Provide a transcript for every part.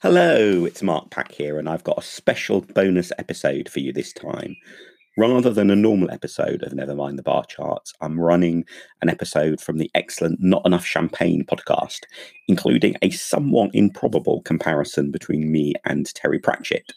Hello, it's Mark Pack here, and I've got a special bonus episode for you this time. Rather than a normal episode of Never Mind the Bar Charts, I'm running an episode from the excellent Not Enough Champagne podcast, including a somewhat improbable comparison between me and Terry Pratchett.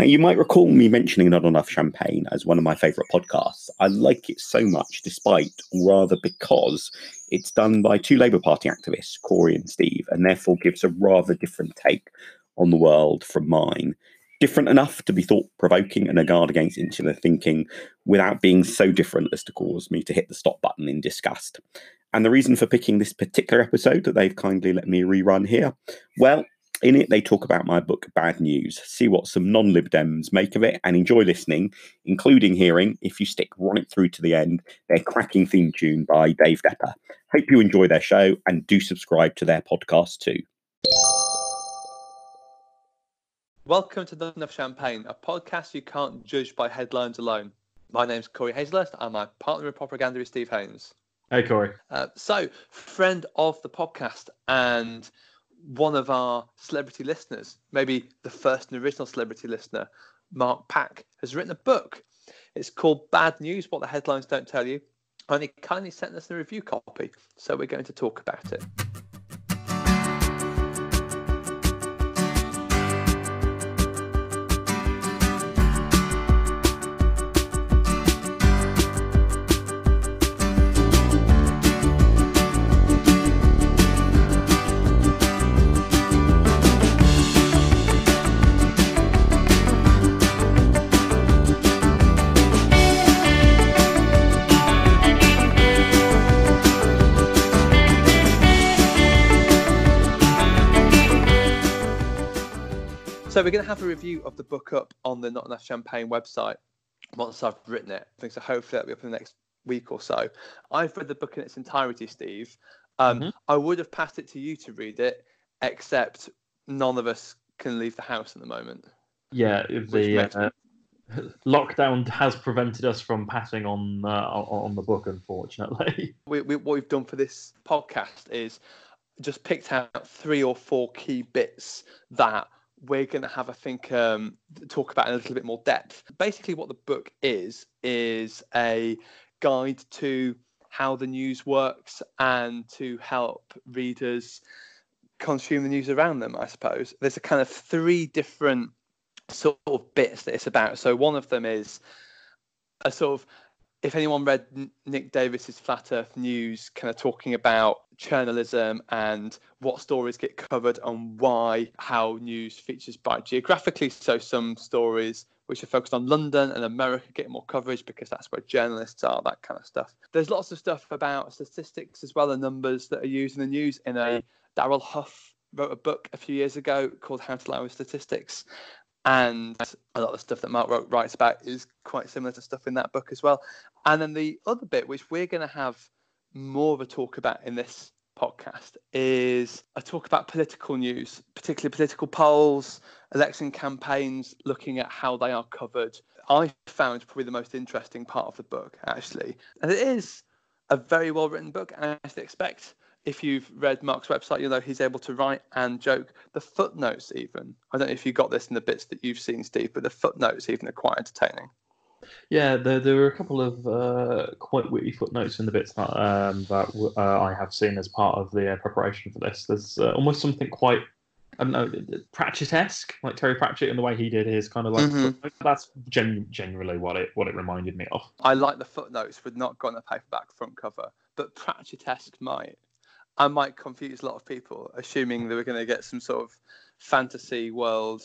Now, you might recall me mentioning Not Enough Champagne as one of my favourite podcasts. I like it so much, despite, or rather because, it's done by two Labour Party activists, Corey and Steve, and therefore gives a rather different take on the world from mine. Different enough to be thought provoking and a guard against insular thinking without being so different as to cause me to hit the stop button in disgust. And the reason for picking this particular episode that they've kindly let me rerun here, well, in it, they talk about my book, Bad News, see what some non Lib Dems make of it, and enjoy listening, including hearing, if you stick right through to the end, their cracking theme tune by Dave Depper. Hope you enjoy their show and do subscribe to their podcast too. Welcome to Not Enough Champagne, a podcast you can't judge by headlines alone. My name's Corey Hazlehurst, and my partner in propaganda is Steve Haynes. Hey, Corey. Uh, so, friend of the podcast and one of our celebrity listeners, maybe the first and original celebrity listener, Mark Pack, has written a book. It's called Bad News What the Headlines Don't Tell You. And he kindly sent us a review copy. So we're going to talk about it. So we're going to have a review of the book up on the Not Enough Champagne website once I've written it. I think so. Hopefully that'll be up in the next week or so. I've read the book in its entirety, Steve. Um, mm-hmm. I would have passed it to you to read it, except none of us can leave the house at the moment. Yeah, the uh, lockdown has prevented us from passing on uh, on the book, unfortunately. We, we, what we've done for this podcast is just picked out three or four key bits that we're going to have, I think, um, talk about in a little bit more depth. Basically, what the book is is a guide to how the news works and to help readers consume the news around them. I suppose there's a kind of three different sort of bits that it's about. So one of them is a sort of if anyone read Nick Davies's Flat Earth News, kind of talking about journalism and what stories get covered and why, how news features by geographically. So some stories which are focused on London and America get more coverage because that's where journalists are, that kind of stuff. There's lots of stuff about statistics as well and numbers that are used in the news. In a Darrell Huff wrote a book a few years ago called How to Lie with Statistics, and a lot of the stuff that Mark wrote, writes about is quite similar to stuff in that book as well. And then the other bit, which we're going to have more of a talk about in this podcast, is a talk about political news, particularly political polls, election campaigns, looking at how they are covered. I found probably the most interesting part of the book, actually. And it is a very well written book, and I expect if you've read Mark's website, you'll know he's able to write and joke. The footnotes, even. I don't know if you got this in the bits that you've seen, Steve, but the footnotes, even, are quite entertaining. Yeah, there, there were a couple of uh, quite witty footnotes in the bits that, um, that uh, I have seen as part of the uh, preparation for this. There's uh, almost something quite, I don't know, Pratchett-esque, like Terry Pratchett in the way he did his kind of like. Mm-hmm. That's gen- generally what it what it reminded me of. I like the footnotes would not go on a paperback front cover, but Pratchett-esque might. I might confuse a lot of people, assuming they were going to get some sort of fantasy world,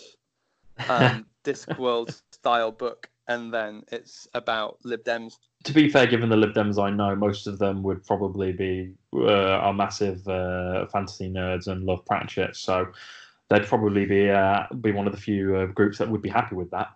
um, Discworld style book, and then it's about Lib Dems. To be fair, given the Lib Dems I know, most of them would probably be uh, are massive uh, fantasy nerds and love Pratchett, so they'd probably be uh, be one of the few uh, groups that would be happy with that.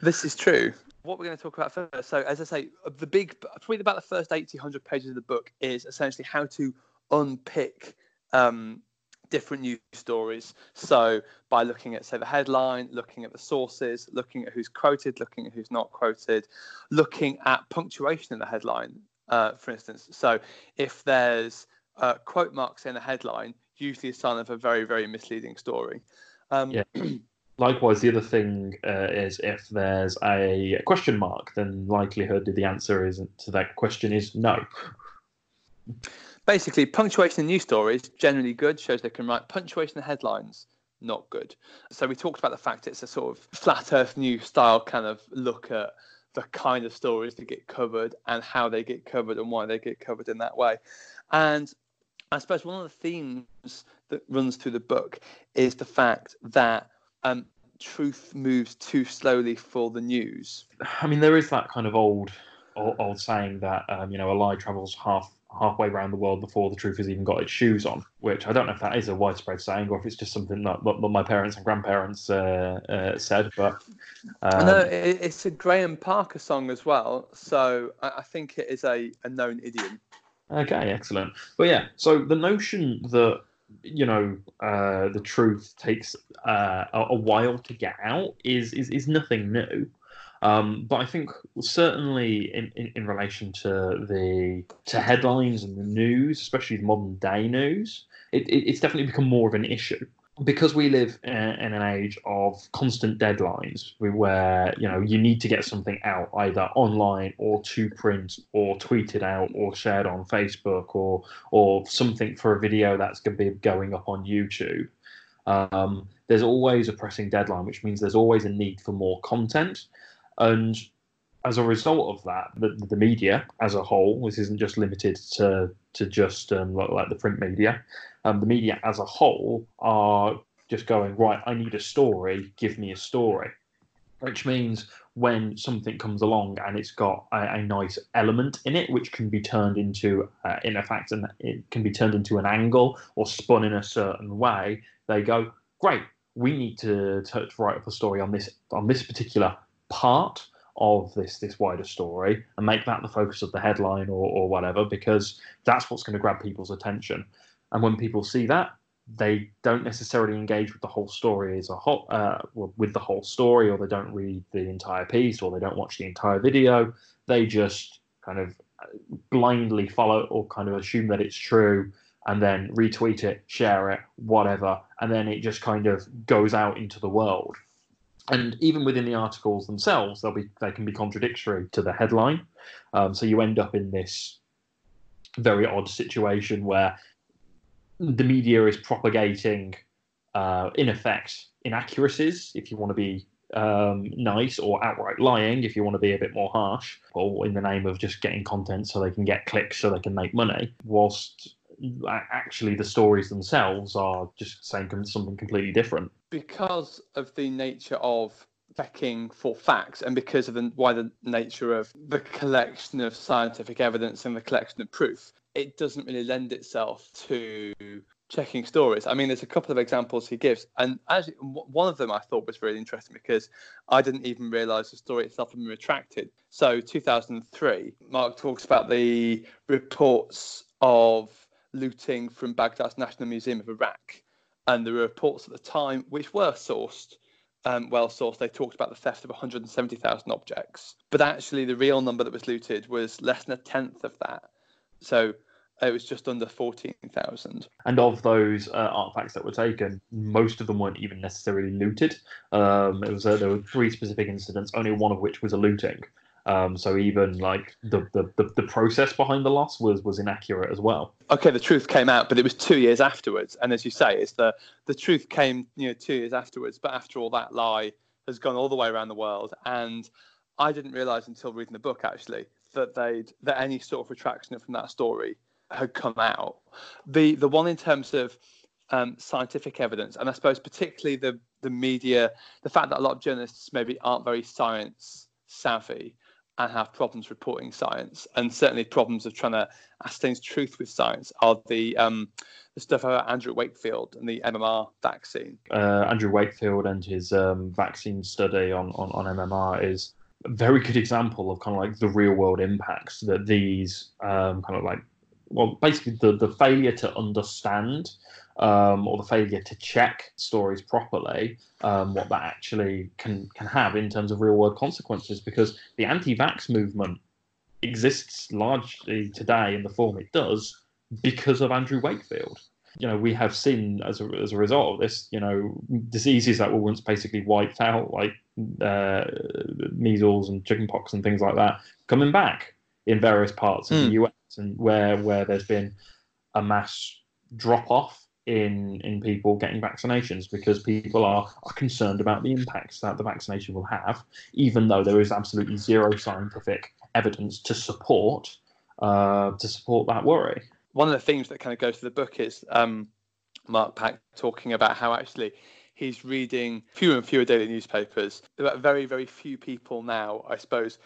This is true what we're going to talk about first. So, as I say, the big, probably about the first 80, 100 pages of the book is essentially how to unpick um, different news stories. So, by looking at, say, the headline, looking at the sources, looking at who's quoted, looking at who's not quoted, looking at punctuation in the headline, uh, for instance. So, if there's uh, quote marks in the headline, usually a sign of a very, very misleading story. Um, Yeah. Likewise, the other thing uh, is if there's a question mark, then likelihood the answer is to that question is no. Basically, punctuation in news stories generally good, shows they can write punctuation in headlines. Not good. So we talked about the fact it's a sort of flat Earth news style kind of look at the kind of stories that get covered and how they get covered and why they get covered in that way. And I suppose one of the themes that runs through the book is the fact that um, truth moves too slowly for the news. I mean, there is that kind of old, old, old saying that um, you know a lie travels half halfway around the world before the truth has even got its shoes on. Which I don't know if that is a widespread saying or if it's just something that, that, my parents and grandparents uh, uh, said. But um, no, it, it's a Graham Parker song as well, so I, I think it is a, a known idiom. Okay, excellent. But yeah, so the notion that you know uh, the truth takes uh, a, a while to get out is is, is nothing new. Um, but I think certainly in, in, in relation to the to headlines and the news, especially the modern day news, it, it, it's definitely become more of an issue. Because we live in, an age of constant deadlines where you know you need to get something out either online or to print or tweeted out or shared on facebook or or something for a video that's going to be going up on youtube. Um, there's always a pressing deadline which means there's always a need for more content and as a result of that the, the media as a whole this isn't just limited to to just um, like, the print media um, the media as a whole are just going right. I need a story. Give me a story, which means when something comes along and it's got a, a nice element in it, which can be turned into, uh, in effect, and it can be turned into an angle or spun in a certain way. They go great. We need to, to, to write up a story on this on this particular part of this this wider story and make that the focus of the headline or, or whatever because that's what's going to grab people's attention and when people see that, they don't necessarily engage with the whole story as a whole, uh, with the whole story, or they don't read the entire piece, or they don't watch the entire video. They just kind of blindly follow or kind of assume that it's true and then retweet it, share it, whatever, and then it just kind of goes out into the world. And even within the articles themselves, they'll be they can be contradictory to the headline. Um, so you end up in this very odd situation where the media is propagating, uh, in effect, inaccuracies, if you want to be um, nice, or outright lying, if you want to be a bit more harsh, or in the name of just getting content so they can get clicks so they can make money, whilst actually the stories themselves are just saying something completely different. Because of the nature of checking for facts and because of the nature of the collection of scientific evidence and the collection of proof, it doesn't really lend itself to checking stories. I mean, there's a couple of examples he gives, and actually, one of them I thought was really interesting because I didn't even realise the story itself had been retracted. So, 2003, Mark talks about the reports of looting from Baghdad's National Museum of Iraq, and the reports at the time, which were sourced. Um, well sourced, they talked about the theft of 170,000 objects, but actually the real number that was looted was less than a tenth of that. So it was just under 14,000. And of those uh, artifacts that were taken, most of them weren't even necessarily looted. Um, it was uh, there were three specific incidents, only one of which was a looting. Um, so even like the, the, the, the, process behind the loss was was inaccurate as well. Okay, the truth came out, but it was two years afterwards. And as you say, it's the the truth came you know two years afterwards. But after all, that lie has gone all the way around the world. And I didn't realise until reading the book actually that they'd that any sort of retraction from that story had come out. The the one in terms of um, scientific evidence, and I suppose particularly the the media, the fact that a lot of journalists maybe aren't very science savvy and have problems reporting science, and certainly problems of trying to ascertain truth with science, are the um, the stuff about Andrew Wakefield and the MMR vaccine. Uh, Andrew Wakefield and his um, vaccine study on, on, on MMR is a very good example of kind of like the real world impacts that these um, kind of like well basically the, the failure to understand um, or the failure to check stories properly um, what that actually can can have in terms of real world consequences because the anti-vax movement exists largely today in the form it does because of Andrew Wakefield You know, we have seen as a, as a result of this, you know, diseases that were once basically wiped out, like uh, measles and chickenpox and things like that, coming back in various parts of mm. the hmm. US and where where there's been a mass drop off in in people getting vaccinations because people are, are concerned about the impacts that the vaccination will have, even though there is absolutely zero scientific evidence to support uh, to support that worry. One of the themes that kind of goes to the book is um, Mark Pack talking about how actually he's reading fewer and fewer daily newspapers. Very, very few people now, I suppose,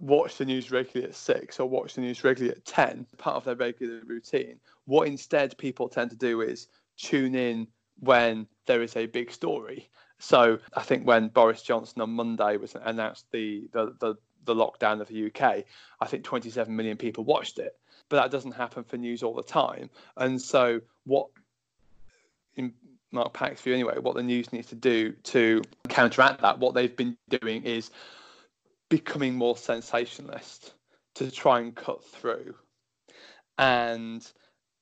watch the news regularly at six or watch the news regularly at 10, part of their regular routine. What instead people tend to do is tune in when there is a big story. So I think when Boris Johnson on Monday was announced the, the, the, the lockdown of the UK, I think 27 million people watched it. But that doesn't happen for news all the time. And so what in Mark Pack's view anyway, what the news needs to do to counteract that, what they've been doing is becoming more sensationalist to try and cut through. And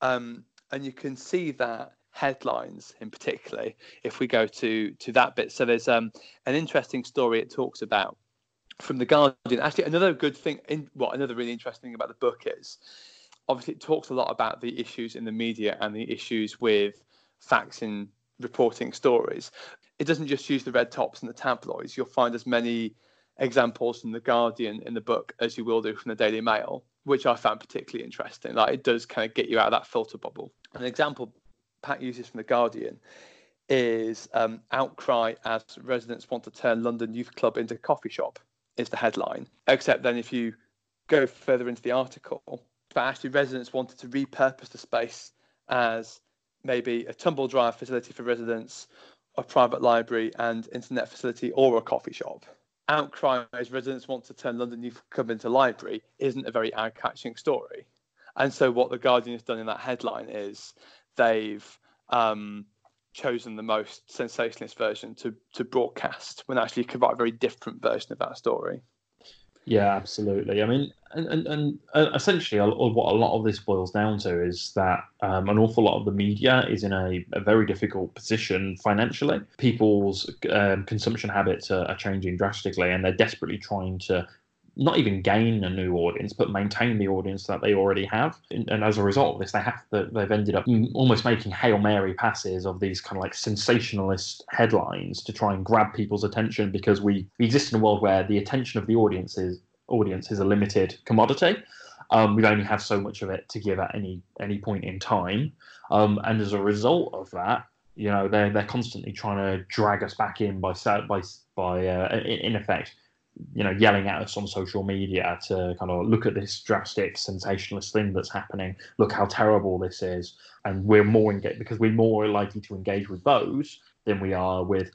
um, and you can see that headlines in particularly if we go to to that bit. So there's um, an interesting story it talks about from the Guardian. Actually, another good thing, in, well, another really interesting thing about the book is obviously it talks a lot about the issues in the media and the issues with facts in reporting stories. It doesn't just use the red tops and the tabloids. You'll find as many examples from the Guardian in the book as you will do from the Daily Mail, which I found particularly interesting. Like it does kind of get you out of that filter bubble. An example Pack uses from the Guardian is um, outcry as residents want to turn London Youth Club into a coffee shop is the headline. Except then if you go further into the article, but actually residents wanted to repurpose the space as maybe a tumble dryer facility for residents, a private library and internet facility, or a coffee shop outcry as residents want to turn London Youth Club into library isn't a very eye-catching story. And so what the Guardian has done in that headline is they've um, chosen the most sensationalist version to to broadcast when actually you could write a very different version of that story. Yeah, absolutely. I mean, and, and, and uh, essentially, what a lot of this boils down to is that um, an awful lot of the media is in a, a very difficult position financially. People's um, consumption habits are, are changing drastically, and they're desperately trying to not even gain a new audience, but maintain the audience that they already have. And, and, as a result of this, they have to, they've ended up almost making hail mary passes of these kind of like sensationalist headlines to try and grab people's attention because we, we exist in a world where the attention of the audience is audience is a limited commodity. Um, we only have so much of it to give at any any point in time, um, and as a result of that, you know they're they're constantly trying to drag us back in by by by uh, in effect you know, yelling at us on social media to kind of look at this drastic sensationalist thing that's happening. Look how terrible this is, and we're more engaged because we're more likely to engage with those than we are with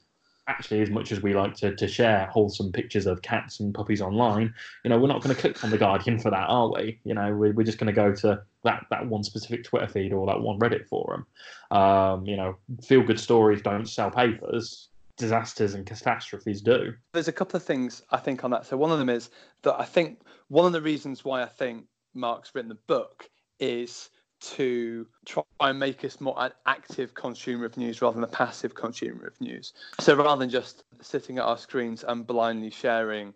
actually as much as we like to, to share wholesome pictures of cats and puppies online you know we're not going to click on the guardian for that are we? You know we're, we're just going to go to that that one specific twitter feed or that one reddit forum. Um, you know feel good stories don't sell papers disasters and catastrophes do. There's a couple of things I think on that. So one of them is that I think one of the reasons why I think Mark's written the book is to try and make us more an active consumer of news rather than a passive consumer of news. So rather than just sitting at our screens and blindly sharing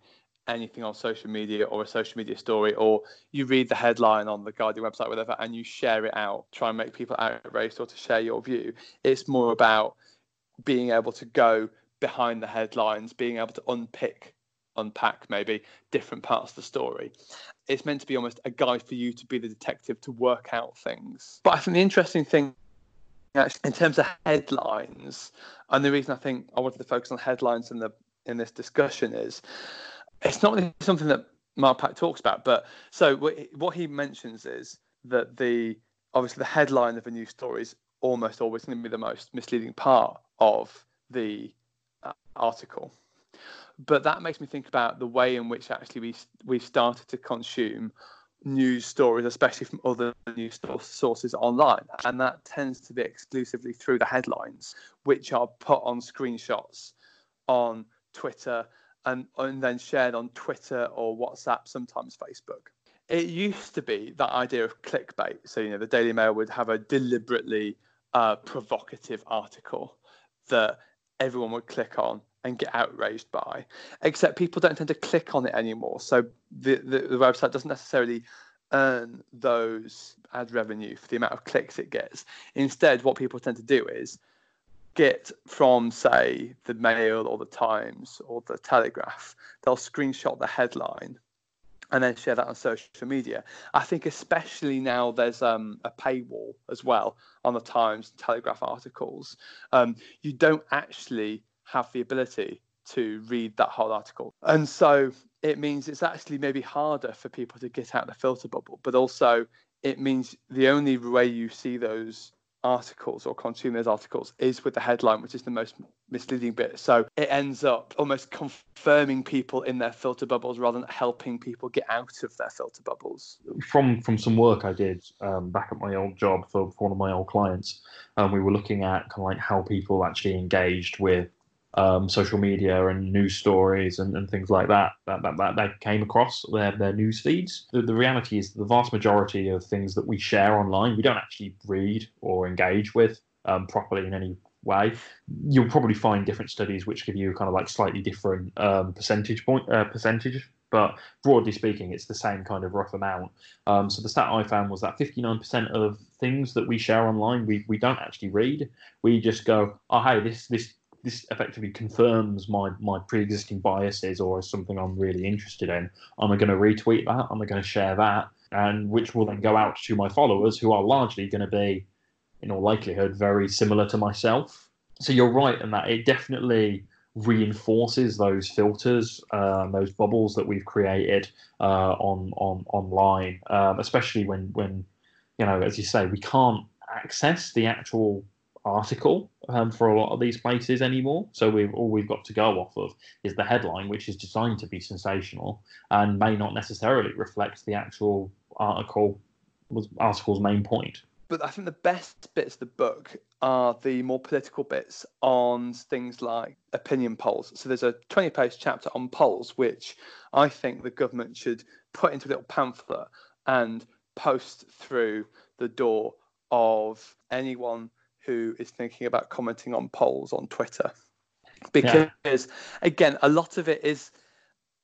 anything on social media or a social media story, or you read the headline on the Guardian website, whatever, and you share it out, try and make people outraged or to share your view. It's more about being able to go behind the headlines, being able to unpick, unpack maybe different parts of the story. It's meant to be almost a guide for you to be the detective to work out things. But I think the interesting thing actually in terms of headlines, and the reason I think I wanted to focus on headlines in the in this discussion is it's not really something that Mark Pack talks about, but so what he mentions is that the obviously the headline of a news story is almost always going to be the most misleading part of the uh, article. But that makes me think about the way in which actually we we've started to consume news stories, especially from other news sources online, and that tends to be exclusively through the headlines, which are put on screenshots on Twitter and, and then shared on Twitter or WhatsApp, sometimes Facebook. It used to be that idea of clickbait. So, you know, the Daily Mail would have a deliberately a provocative article that everyone would click on and get outraged by. Except people don't tend to click on it anymore. So the, the, the website doesn't necessarily earn those ad revenue for the amount of clicks it gets. Instead, what people tend to do is get from, say, the Mail or the Times or the Telegraph, they'll screenshot the headline and then share that on social media. I think especially now there's um, a paywall as well on the Times and Telegraph articles. Um, you don't actually have the ability to read that whole article, and so it means it's actually maybe harder for people to get out of the filter bubble. But also, it means the only way you see those articles or consume those articles is with the headline, which is the most misleading bit. So it ends up almost confirming people in their filter bubbles rather than helping people get out of their filter bubbles. From from some work I did um, back at my old job for, for one of my old clients, um, we were looking at kind of like how people actually engaged with um, social media and news stories and, and things like that that, that, that came across their, their news feeds. The, the reality is the vast majority of things that we share online, we don't actually read or engage with um, properly in any way. You'll probably find different studies which give you kind of like slightly different um, percentage point uh, percentage, but broadly speaking, it's the same kind of rough amount. Um, so the stat I found was that 59% of things that we share online, we, we don't actually read. We just go, oh hey, this this this effectively confirms my my pre-existing biases or something I'm really interested in. Am I going to retweet that? Am I going to share that? And which will then go out to my followers, who are largely going to be, in all likelihood, very similar to myself. So you're right in that it definitely reinforces those filters, um, those bubbles that we've created uh, on on online, um, especially when when you know, as you say, we can't access the actual article um, for a lot of these places anymore. So we've all we've got to go off of is the headline, which is designed to be sensational and may not necessarily reflect the actual article was article's main point. But I think the best bits of the book are the more political bits on things like opinion polls. So there's a 20 page chapter on polls, which I think the government should put into a little pamphlet and post through the door of anyone who is thinking about commenting on polls on Twitter, because yeah. again, a lot of it is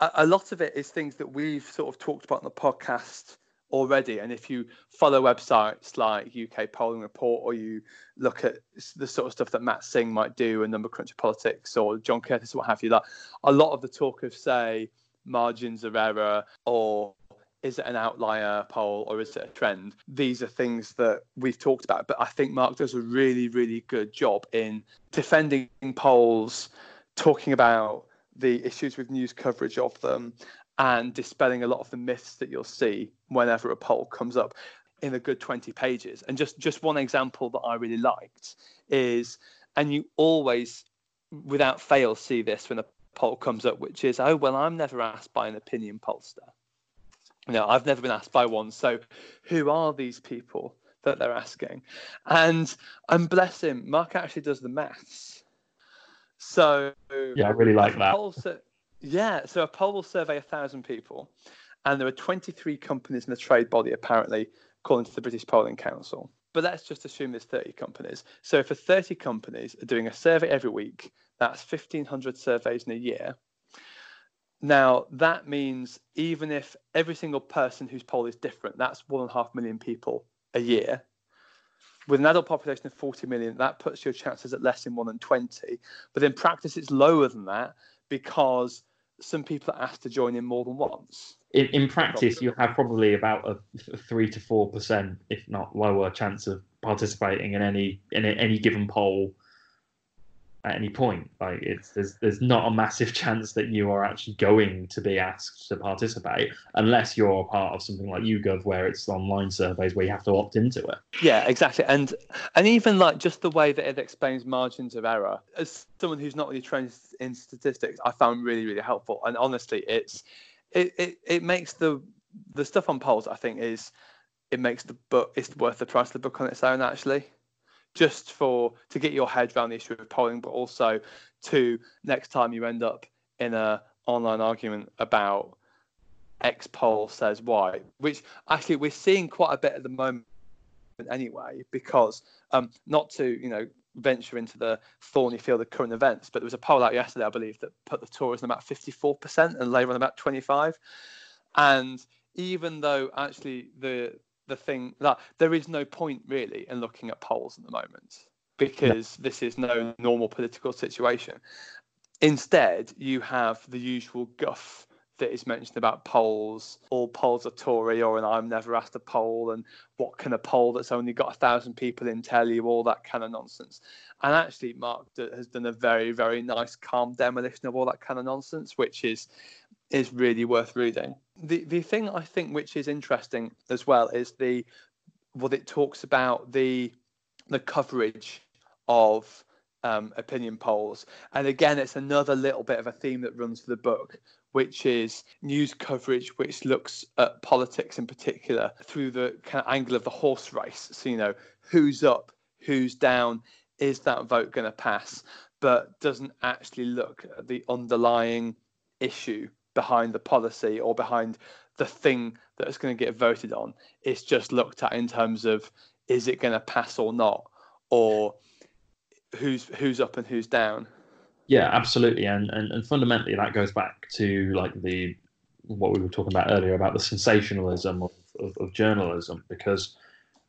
a, a lot of it is things that we've sort of talked about in the podcast already. And if you follow websites like UK Polling Report, or you look at the sort of stuff that Matt Singh might do and Number Cruncher Politics, or John Curtice, what have you, that a lot of the talk of say margins of error or is it an outlier poll or is it a trend? These are things that we've talked about, but I think Mark does a really, really good job in defending polls, talking about the issues with news coverage of them, and dispelling a lot of the myths that you'll see whenever a poll comes up in a good 20 pages. And just just one example that I really liked is, and you always, without fail, see this when a poll comes up, which is, oh well, I'm never asked by an opinion pollster. No, I've never been asked by one. So, who are these people that they're asking? And and bless him, Mark actually does the maths. So yeah, I really like that. Sur- yeah, so a poll will survey a thousand people, and there are 23 companies in the trade body apparently, according to the British Polling Council. But let's just assume there's 30 companies. So for 30 companies are doing a survey every week, that's 1,500 surveys in a year. Now, that means even if every single person whose poll is different, that's one and a half million people a year. With an adult population of 40 million, that puts your chances at less than one in 20. But in practice, it's lower than that because some people are asked to join in more than once. In, in practice, you have probably about a three to four percent, if not lower, chance of participating in any in any given poll at any point. Like it's there's there's not a massive chance that you are actually going to be asked to participate unless you're part of something like YouGov where it's online surveys where you have to opt into it. Yeah, exactly. And and even like just the way that it explains margins of error. As someone who's not really trained in statistics, I found really, really helpful. And honestly, it's it, it, it makes the the stuff on polls I think is it makes the book it's worth the price of the book on its own actually just for to get your head around the issue of polling, but also to next time you end up in a online argument about X poll says Y, which actually we're seeing quite a bit at the moment anyway, because um, not to you know venture into the thorny field of current events, but there was a poll out yesterday, I believe, that put the Tories on about 54% and Labour on about 25. And even though actually the the thing that there is no point really in looking at polls at the moment because no. this is no normal political situation. Instead, you have the usual guff that is mentioned about polls. All polls are Tory, or an I'm never asked a poll, and what can a poll that's only got a thousand people in tell you? All that kind of nonsense. And actually, Mark has done a very, very nice, calm demolition of all that kind of nonsense, which is is really worth reading. The the thing I think which is interesting as well is the what it talks about the the coverage of um, opinion polls. And again, it's another little bit of a theme that runs through the book, which is news coverage which looks at politics in particular through the kind of angle of the horse race. So, you know, who's up, who's down, is that vote going to pass? But doesn't actually look at the underlying issue behind the policy or behind the thing that is going to get voted on. It's just looked at in terms of is it going to pass or not, or who's who's up and who's down. Yeah, absolutely, and, and and fundamentally that goes back to like the what we were talking about earlier about the sensationalism of, of, of journalism because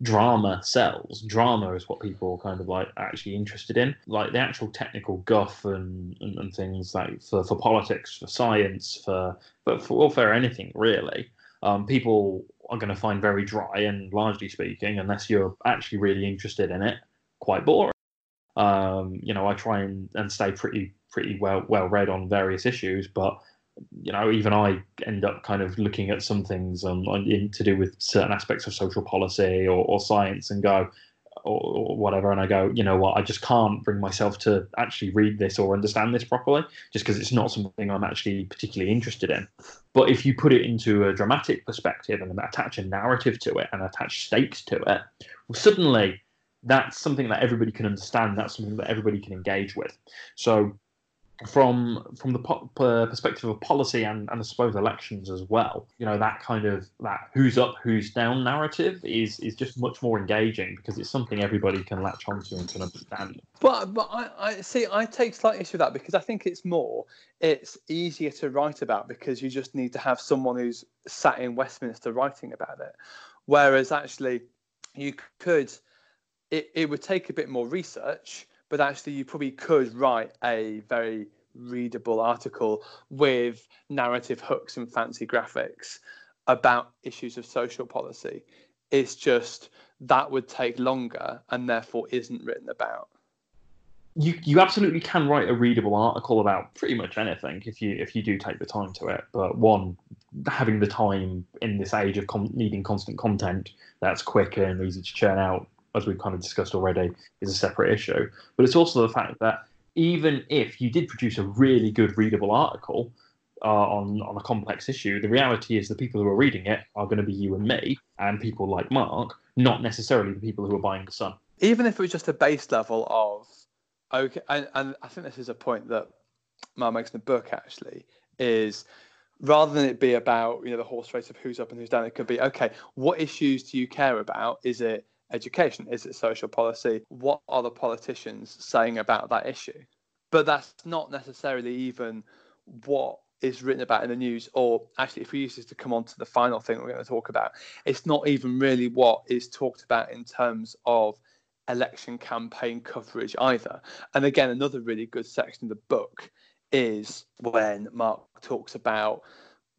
drama sells. Drama is what people kind of like actually interested in. Like the actual technical guff and, and, and things like for, for politics, for science, for but for welfare, anything really. Um, people are going to find very dry and largely speaking, unless you're actually really interested in it, quite boring. Um, you know, I try and, and stay pretty pretty well well read on various issues, but you know, even I end up kind of looking at some things um, in, to do with certain aspects of social policy or, or science and go, or, or, whatever, and I go, you know what, I just can't bring myself to actually read this or understand this properly, just because it's not something I'm actually particularly interested in. But if you put it into a dramatic perspective and attach a narrative to it and attach stakes to it, well, suddenly that's something that everybody can understand. That's something that everybody can engage with. So, from from the po- perspective of policy and, and I suppose elections as well, you know that kind of that who's up, who's down narrative is is just much more engaging because it's something everybody can latch onto and can understand. But but I, I see I take slight issue with that because I think it's more it's easier to write about because you just need to have someone who's sat in Westminster writing about it, whereas actually you could it, it would take a bit more research, but actually you probably could write a very readable article with narrative hooks and fancy graphics about issues of social policy. It's just that would take longer and therefore isn't written about. You you absolutely can write a readable article about pretty much anything if you if you do take the time to it. But one, having the time in this age of needing constant content that's quicker and easy to churn out as we've kind of discussed already, is a separate issue. But it's also the fact that even if you did produce a really good readable article uh, on on a complex issue, the reality is the people who are reading it are going to be you and me, and people like Mark, not necessarily the people who are buying the Sun. Even if it was just a base level of okay, and, and I think this is a point that Mark makes in the book actually is rather than it be about you know the horse race of who's up and who's down, it could be okay. What issues do you care about? Is it education? Is it social policy? What are the politicians saying about that issue? But that's not necessarily even what is written about in the news, or actually, if we use this to come on to the final thing we're going to talk about, it's not even really what is talked about in terms of election campaign coverage either. And again, another really good section of the book is when Mark talks about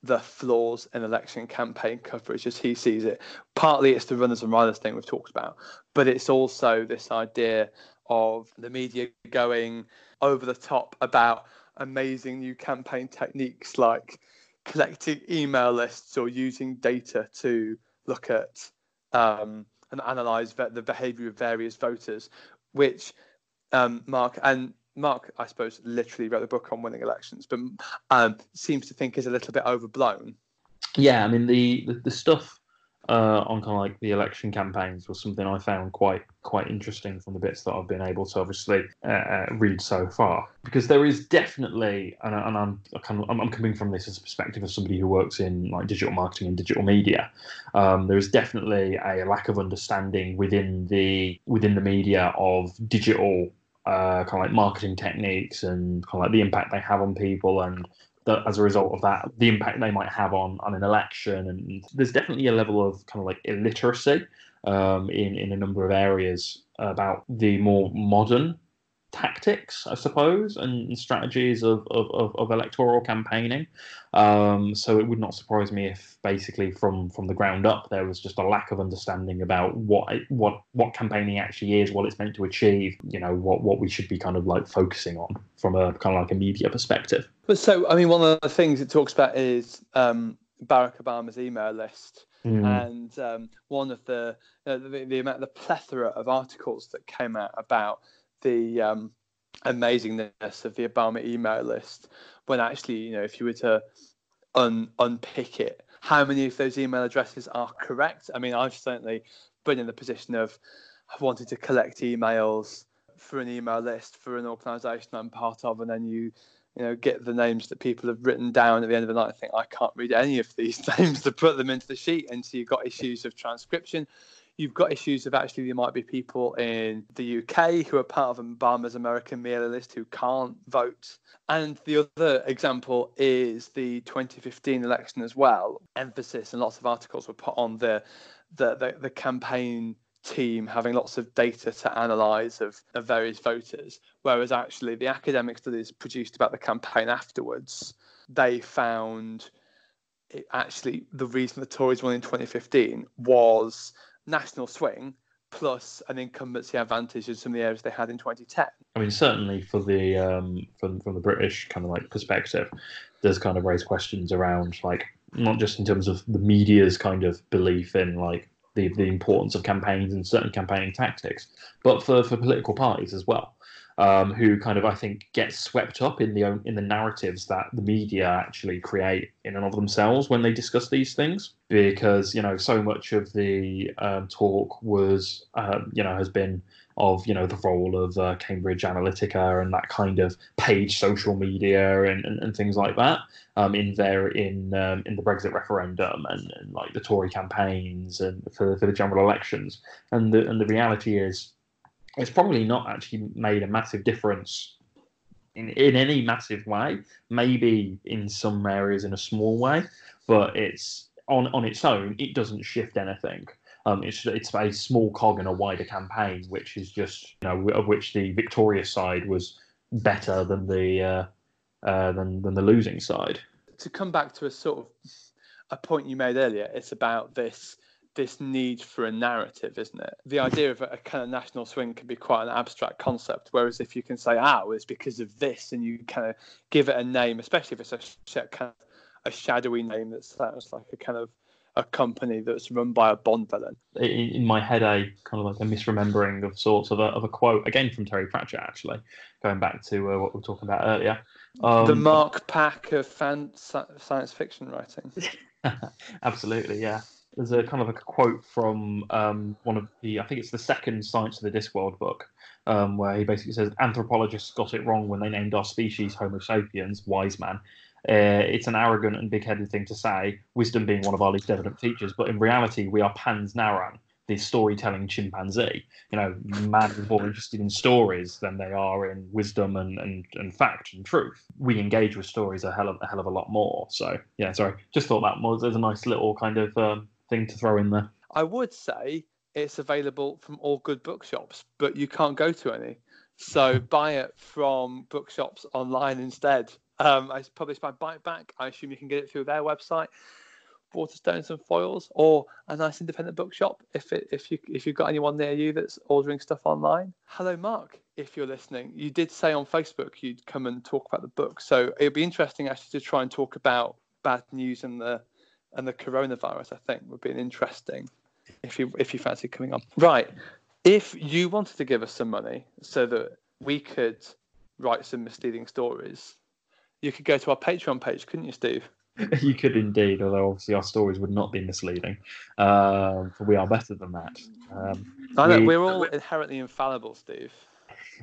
the flaws in election campaign coverage as he sees it. Partly it's the runners and riders thing we've talked about, but it's also this idea of the media going over the top about amazing new campaign techniques like collecting email lists or using data to look at um, and analyze the behavior of various voters, which um, Mark and Mark, I suppose, literally wrote the book on winning elections, but um, seems to think is a little bit overblown. Yeah, I mean the the, the stuff uh, on kind of like the election campaigns was something I found quite quite interesting from the bits that I've been able to obviously uh, uh read so far. Because there is definitely, and, and I'm kind of, I'm coming from this as a perspective of somebody who works in like digital marketing and digital media. Um, there is definitely a lack of understanding within the within the media of digital uh, kind of like marketing techniques and kind of like the impact they have on people and that as a result of that, the impact they might have on, on an election. And there's definitely a level of kind of like illiteracy um, in, in a number of areas about the more modern tactics, I suppose, and strategies of, of, of, electoral campaigning. Um, so it would not surprise me if basically from, from the ground up there was just a lack of understanding about what what what campaigning actually is, what it's meant to achieve, you know, what, what we should be kind of like focusing on from a kind of like a media perspective. But so I mean one of the things it talks about is um, Barack Obama's email list. Mm. And um, one of the, uh, the the amount the plethora of articles that came out about the um, amazingness of the Obama email list when actually, you know, if you were to un- unpick it, how many of those email addresses are correct? I mean, I've certainly been in the position of wanted to collect emails for an email list for an organisation I'm part of, and then you you know, get the names that people have written down at the end of the night. I think I can't read any of these names to put them into the sheet, and so you've got issues of transcription. You've got issues of actually there might be people in the UK who are part of Obama's American mailing list who can't vote. And the other example is the 2015 election as well. Emphasis and lots of articles were put on the the, the, the campaign team having lots of data to analyze of, of various voters, whereas actually the academic studies produced about the campaign afterwards, they found it actually the reason the Tories won in 2015 was national swing plus an incumbency advantage in some of the areas they had in 2010. I mean, certainly for the um, from from the British kind of like perspective, does kind of raise questions around like not just in terms of the media's kind of belief in like the the importance of campaigns and certain campaigning tactics, but for for political parties as well um, who kind of I think get swept up in the in the narratives that the media actually create in and of themselves when they discuss these things, because you know so much of the um, talk was um, you know has been of you know the role of uh, Cambridge Analytica and that kind of page social media and, and, and things like that um, in there in um, in the Brexit referendum and, and, like the Tory campaigns and for, for the general elections. And the and the reality is it's probably not actually made a massive difference in, in any massive way. Maybe in some areas in a small way, but it's on on its own. It doesn't shift anything. Um, it's it's a small cog in a wider campaign, which is just you know of which the victorious side was better than the uh, uh, than than the losing side. To come back to a sort of a point you made earlier, it's about this this need for a narrative, isn't it? The idea of a, kind of national swing can be quite an abstract concept. Whereas if you can say, "Ah, well, it's because of this," and you kind of give it a name, especially if it's a kind of a shadowy name that sounds like a kind of a company that's run by a Bond villain. In my head, a kind of like a misremembering of sorts of a, of a quote again from Terry Pratchett, actually, going back to uh, what we were talking about earlier. Um, the Mark Pack of fan, science fiction writing. Absolutely, yeah there's a kind of a quote from um, one of the I think it's the second Science of the Discworld book, um, where he basically says anthropologists got it wrong when they named our species Homo sapiens, wise man. Uh, it's an arrogant and big-headed thing to say, wisdom being one of our least evident features, but in reality, we are Pan narrans, the storytelling chimpanzee. You know, man is more interested in stories than they are in wisdom and, and, and fact and truth. We engage with stories a hell of a hell of a lot more. So yeah, sorry, just thought that was there's a nice little kind of um, thing to throw in there. I would say it's available from all good bookshops, but you can't go to any. So buy it from bookshops online instead. Um, it's published by Biteback. I assume you can get it through their website, Waterstones and Foyles, or a nice independent bookshop if it, if you if you've got anyone near you that's ordering stuff online. Hello, Mark. If you're listening, you did say on Facebook you'd come and talk about the book, so it'd be interesting actually to try and talk about bad news and the and the coronavirus, I think, would be an interesting if you if you fancy coming on. Right. If you wanted to give us some money so that we could write some misleading stories, you could go to our Patreon page, couldn't you, Steve? you could indeed, although obviously our stories would not be misleading. Um, for we are better than that. Um, I know, we- we're all inherently infallible, Steve.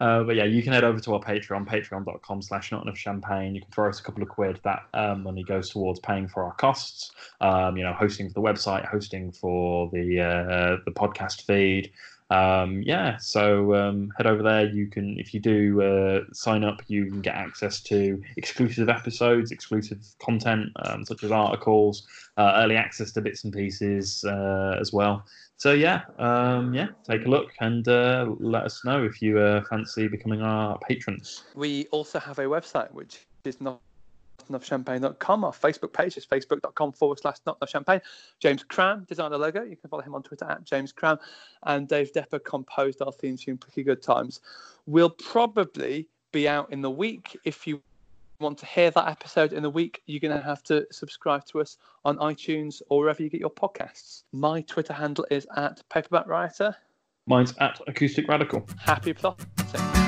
uh, but yeah, you can head over to our Patreon, patreon.com slash not enough champagne. You can throw us a couple of quid. That um, money goes towards paying for our costs, um, you know, hosting for the website, hosting for the uh, the podcast feed. Um, yeah, so um, head over there. You can, if you do uh, sign up, you can get access to exclusive episodes, exclusive content, um, such as articles, uh, early access to bits and pieces uh, as well. So yeah, um, yeah, take a look and uh, let us know if you uh, fancy becoming our patrons. We also have a website which is not enoughchampagne.com. Our Facebook page is facebook.com forward slash not enough champagne. James Cram designed the logo. You can follow him on Twitter at James Cram. And Dave Depper composed our theme tune, Pretty Good Times. We'll probably be out in the week. If you want to hear that episode in the week, you're going to have to subscribe to us on iTunes or wherever you get your podcasts. My Twitter handle is at Paperback Writer. Mine's at Acoustic Radical. Happy plotting.